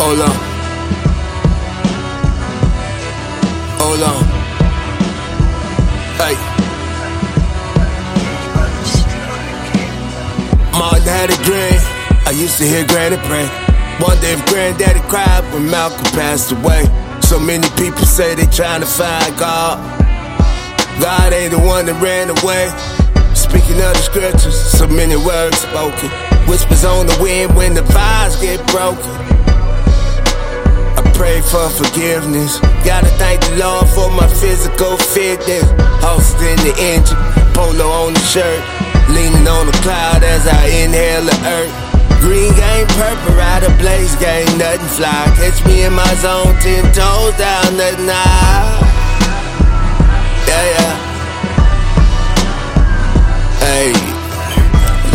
Hold on. Hold on. Hey. Martin had a dream. I used to hear Granny pray. Wonder if Granddaddy cried when Malcolm passed away. So many people say they trying to find God. God ain't the one that ran away. Speaking of the scriptures, so many words spoken. Whispers on the wind when the vines get broken. Pray for forgiveness. Gotta thank the Lord for my physical fitness. Hosted in the engine, polo on the shirt. Leaning on the cloud as I inhale the earth. Green game, purple rider, blaze game, nothing fly. Catch me in my zone, ten toes down, nothing high. Yeah, yeah. Hey,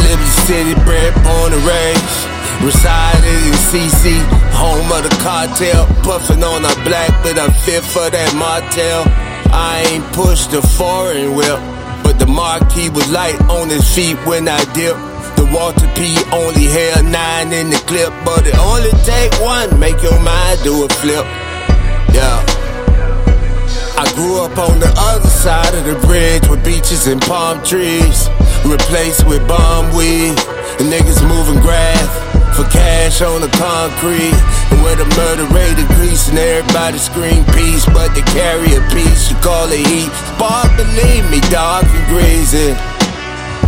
Liberty City, bred, born and raised. Resided in CC, home of the cartel. Puffing on a black, but I'm fit for that Martell. I ain't pushed the foreign whip, but the marquee was light on his feet when I dipped. The Walther P only held nine in the clip, but it only take one, make your mind do a flip. Yeah. I grew up on the other side of the bridge with beaches and palm trees, replaced with bomb weed. And niggas moving grass for cash on the concrete. And where the murder rate increase and everybody scream peace, but they carry a piece, you call it heat. Spark, believe me, dark and greasy.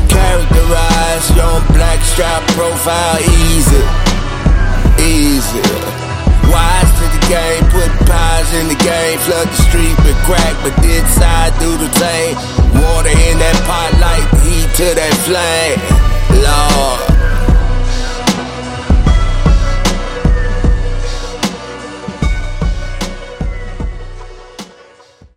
Characterized, young black strap profile, easy, easy. Wise to the game, put pies in the game, flood the street with crack, but did side do the same. Water in that pot like heat to that flame.